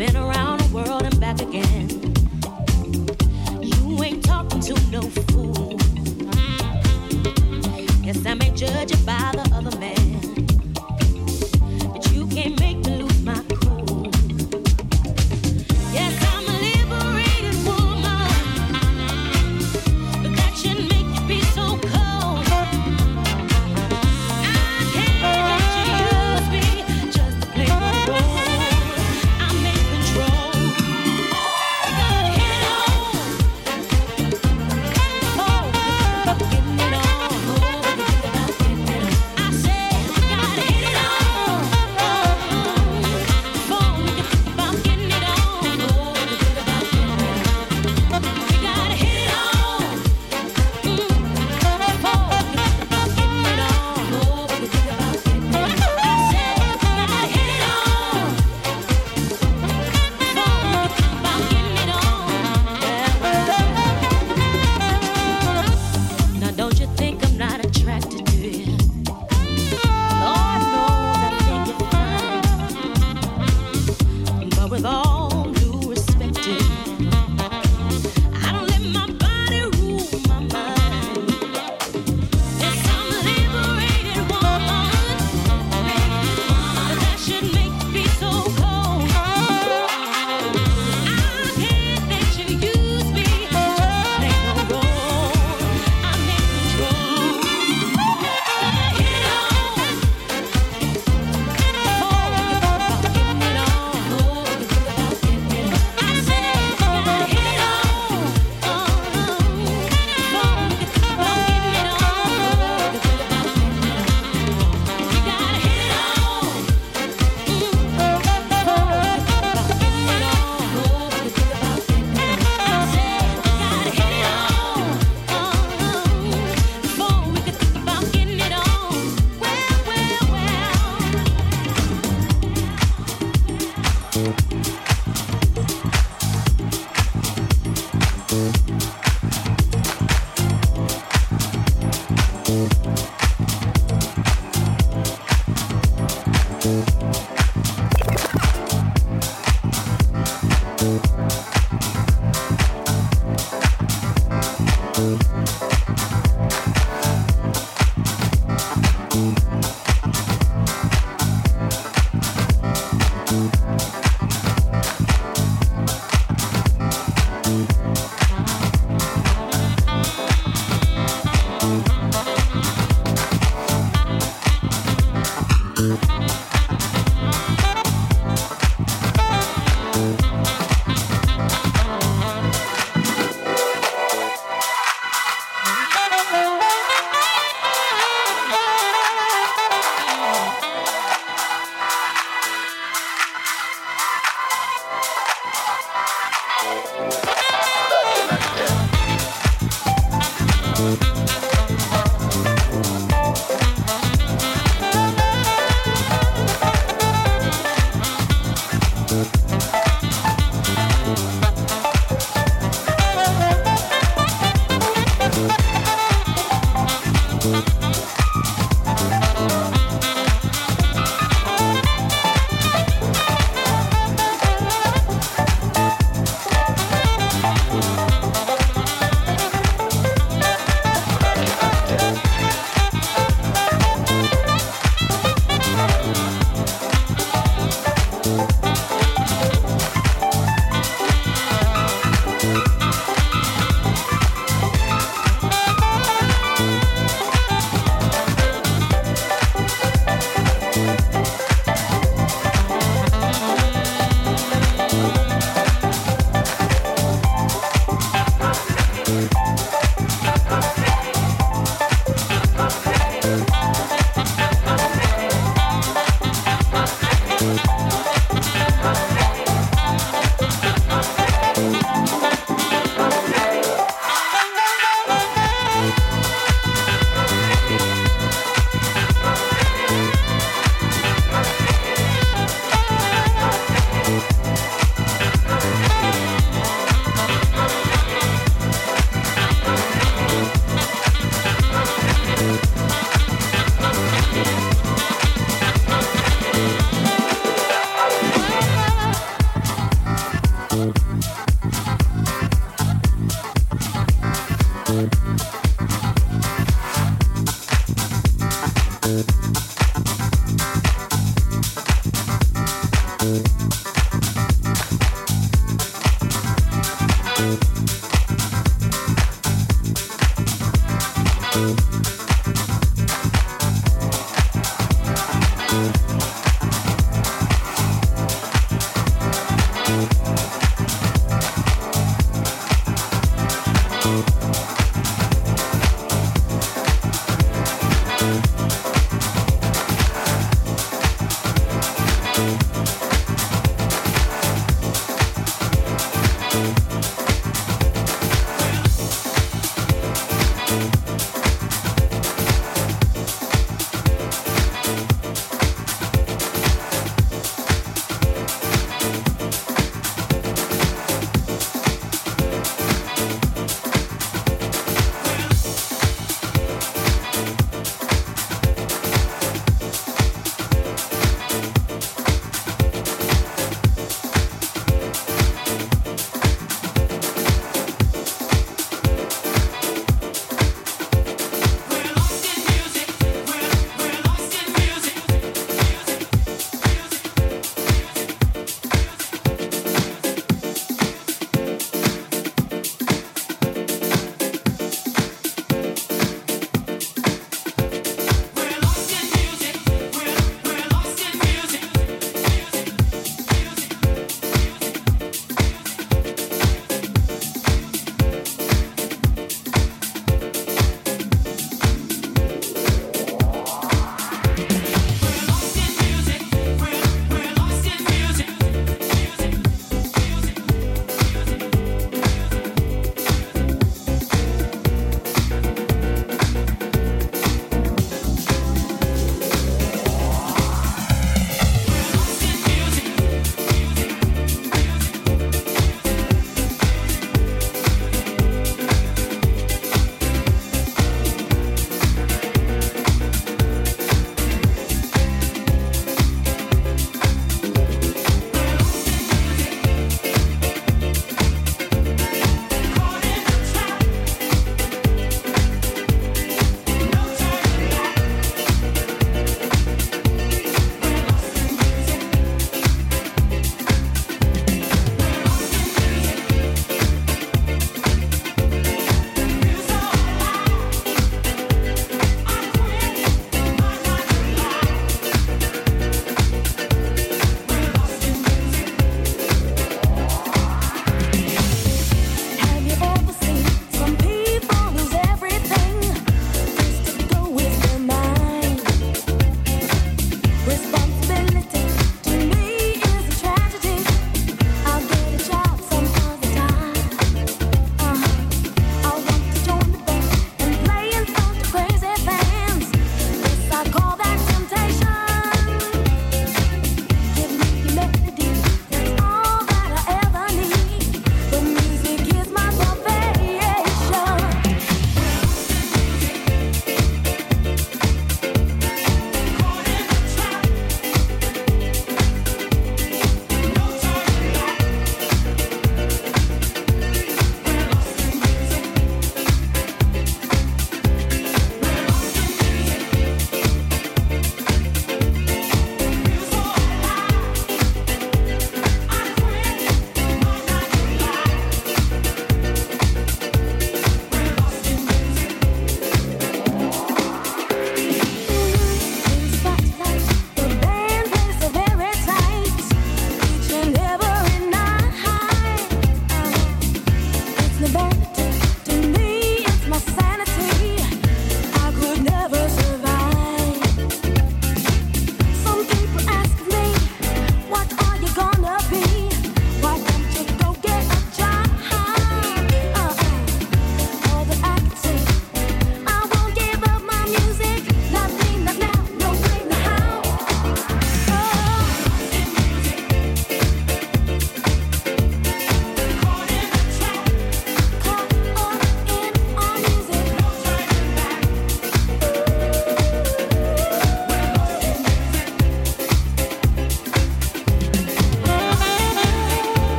Been around the world and back again.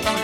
I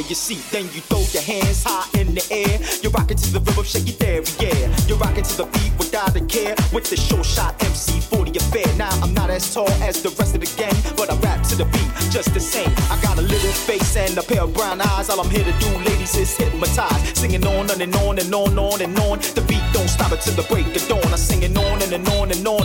of your seat. Then you throw your hands high in the air. You're rocking to the rhythm, shake it there, yeah. You're rocking to the beat without a care. With the show shot MC 40 affair. Now I'm not as tall as the rest of the gang, but I rap to the beat just the same. I got a little face and a pair of brown eyes. All I'm here to do, ladies, is hypnotize. Singing on and, on and on and on, and on. The beat don't stop until the break of dawn. I'm singing on and, and on and on.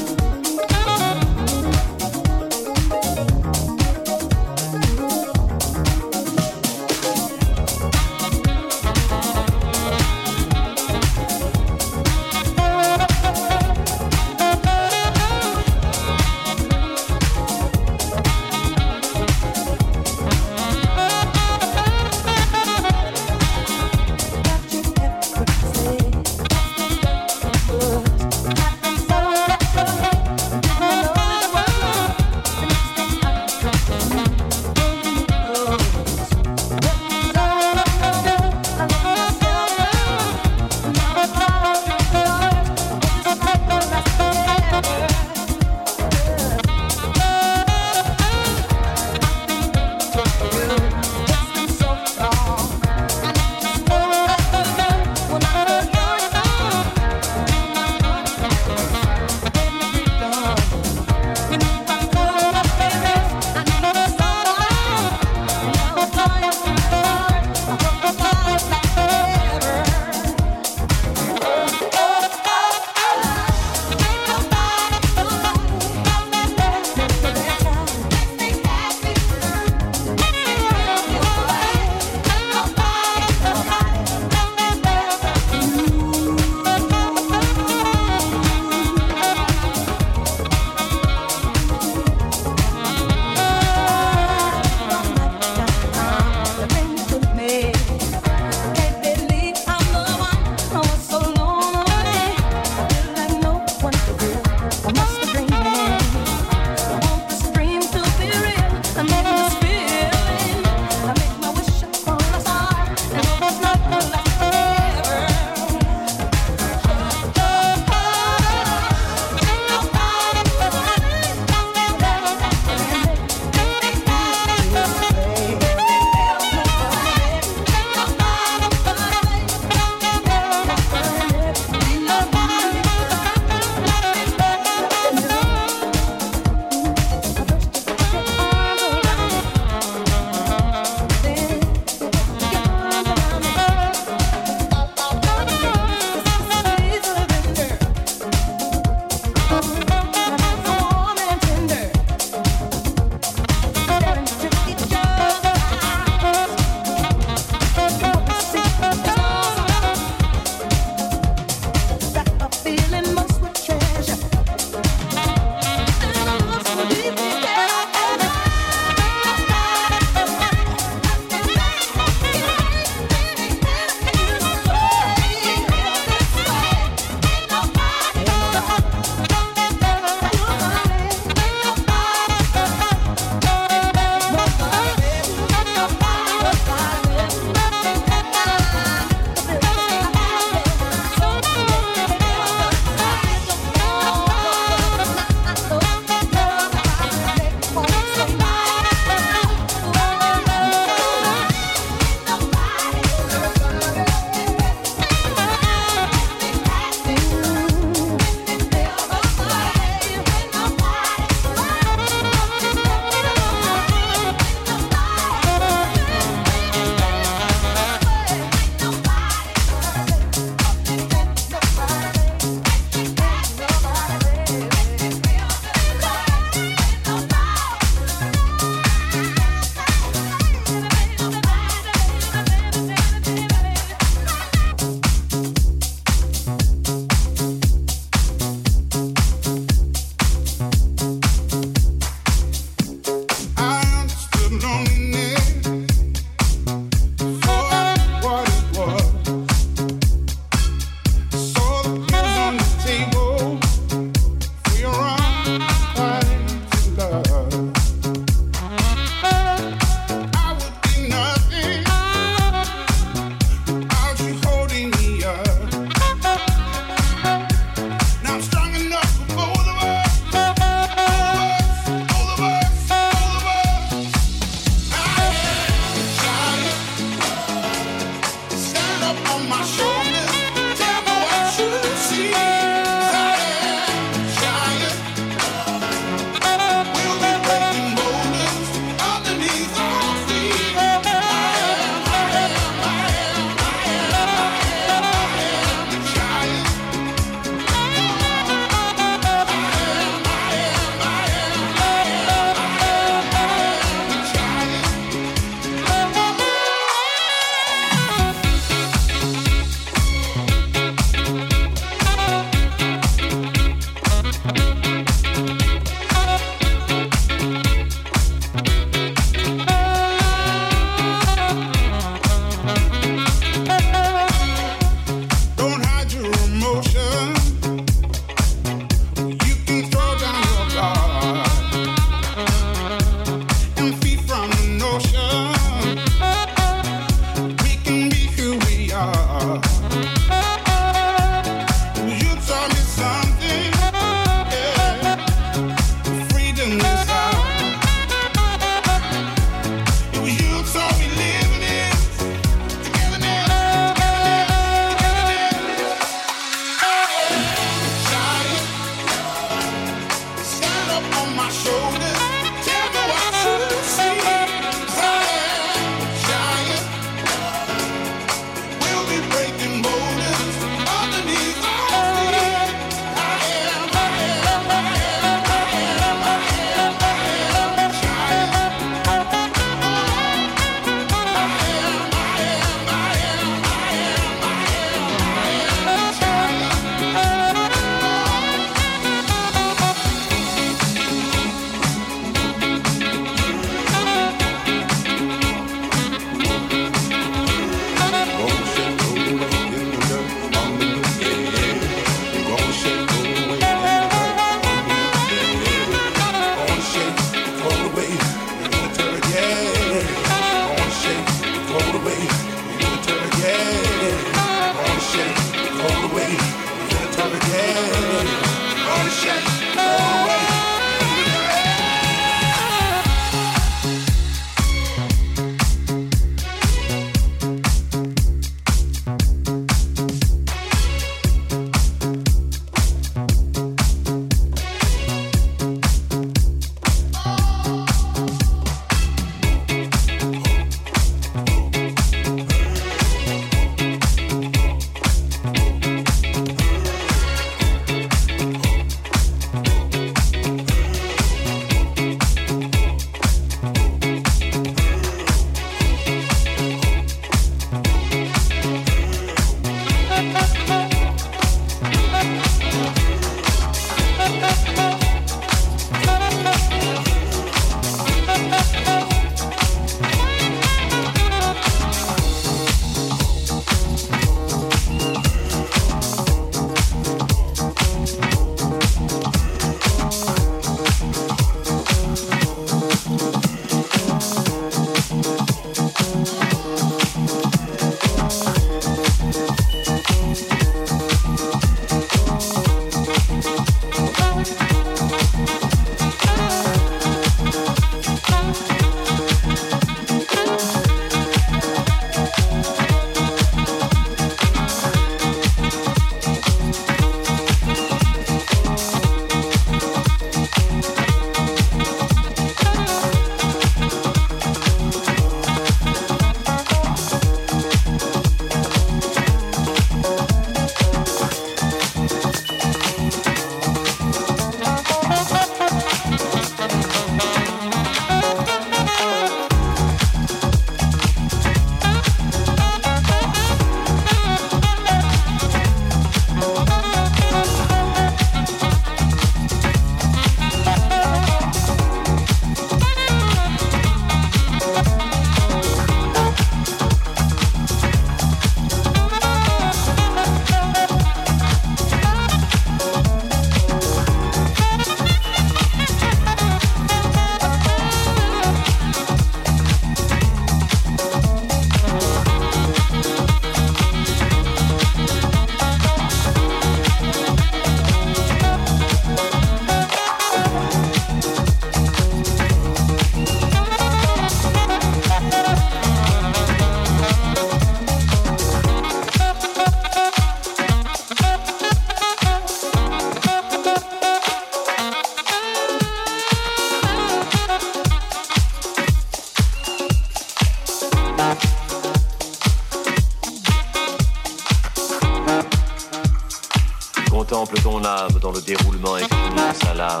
Dans le déroulement infini de sa lame.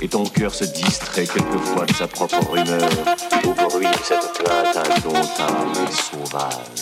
Et ton cœur se distrait quelquefois de sa propre rumeur au bruit de cette plainte indomptable et sauvage.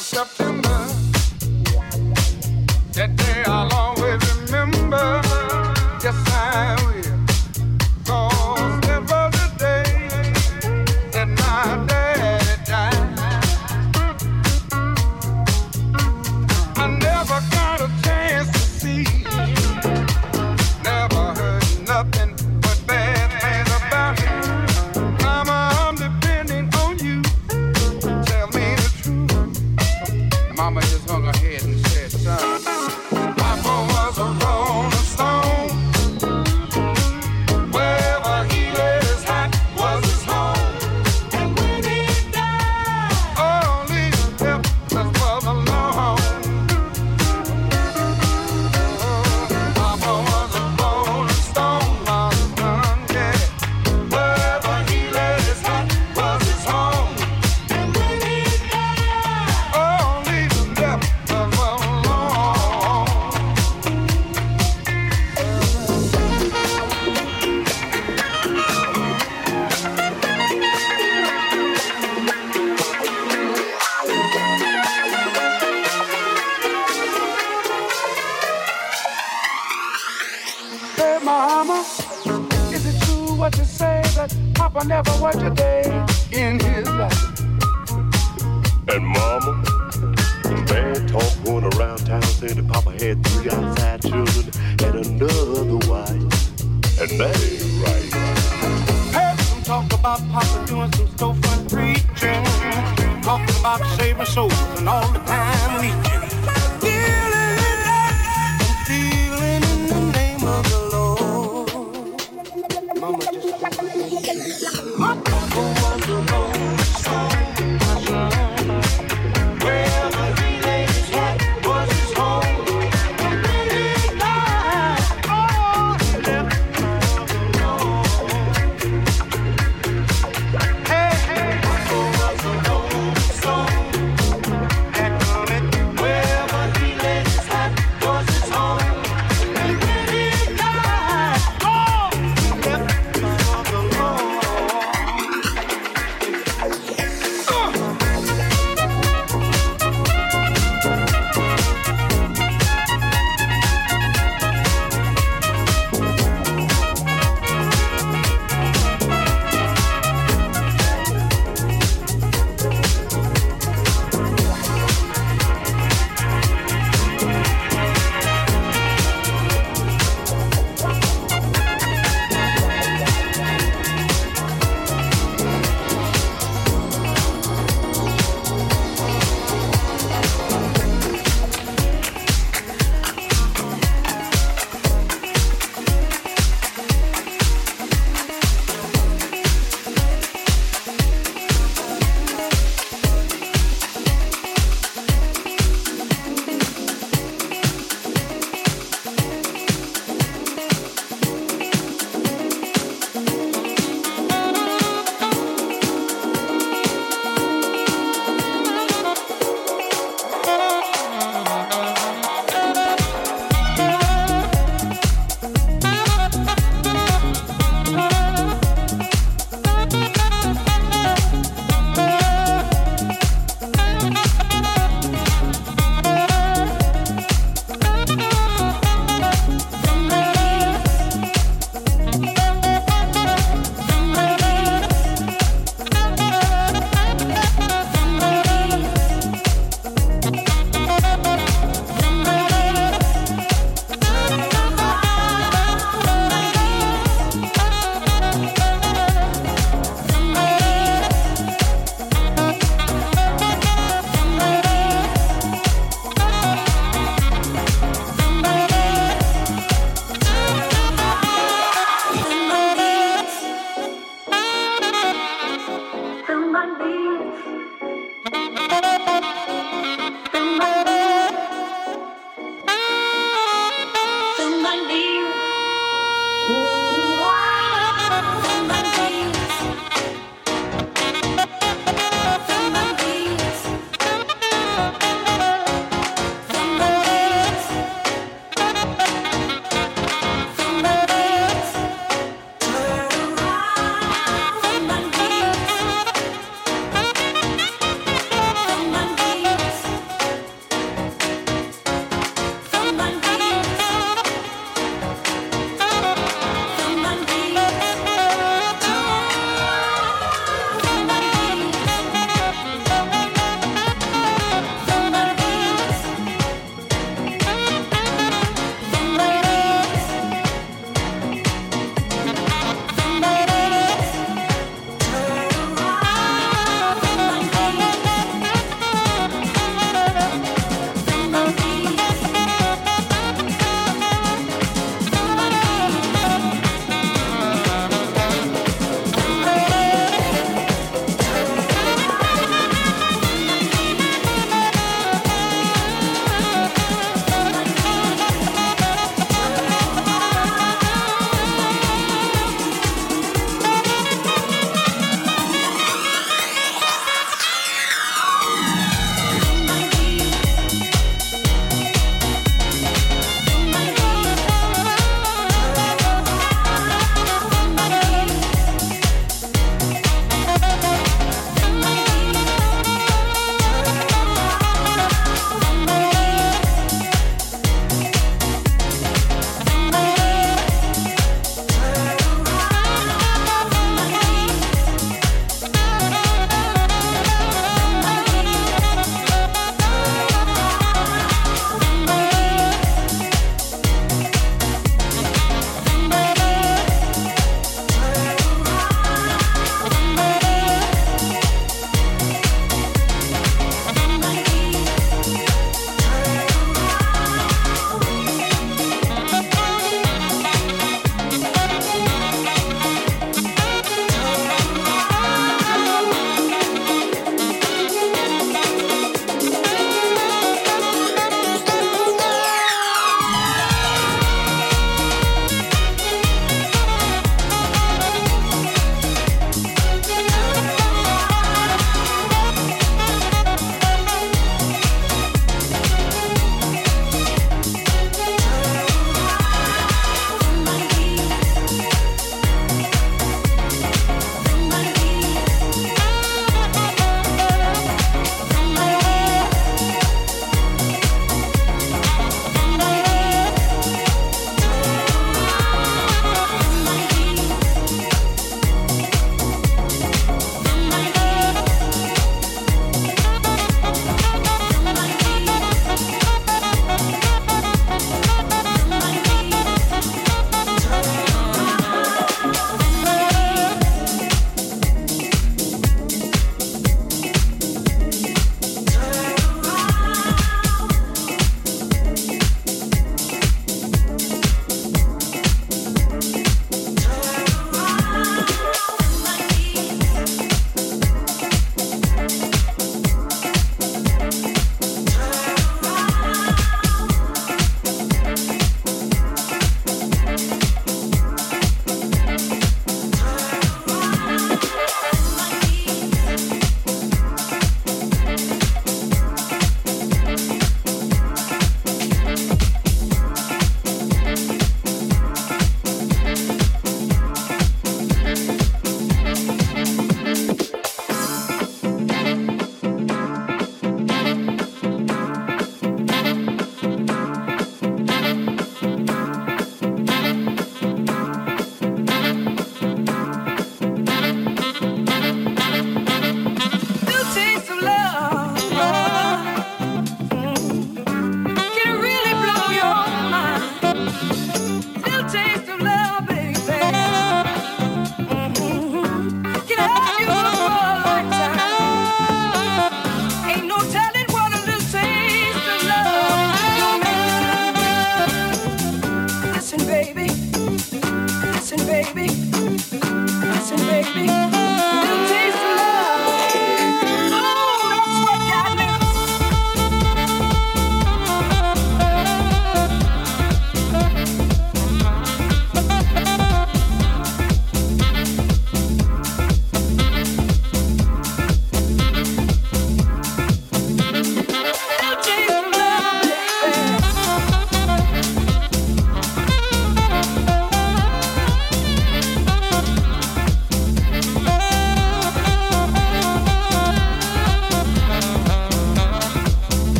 Nothing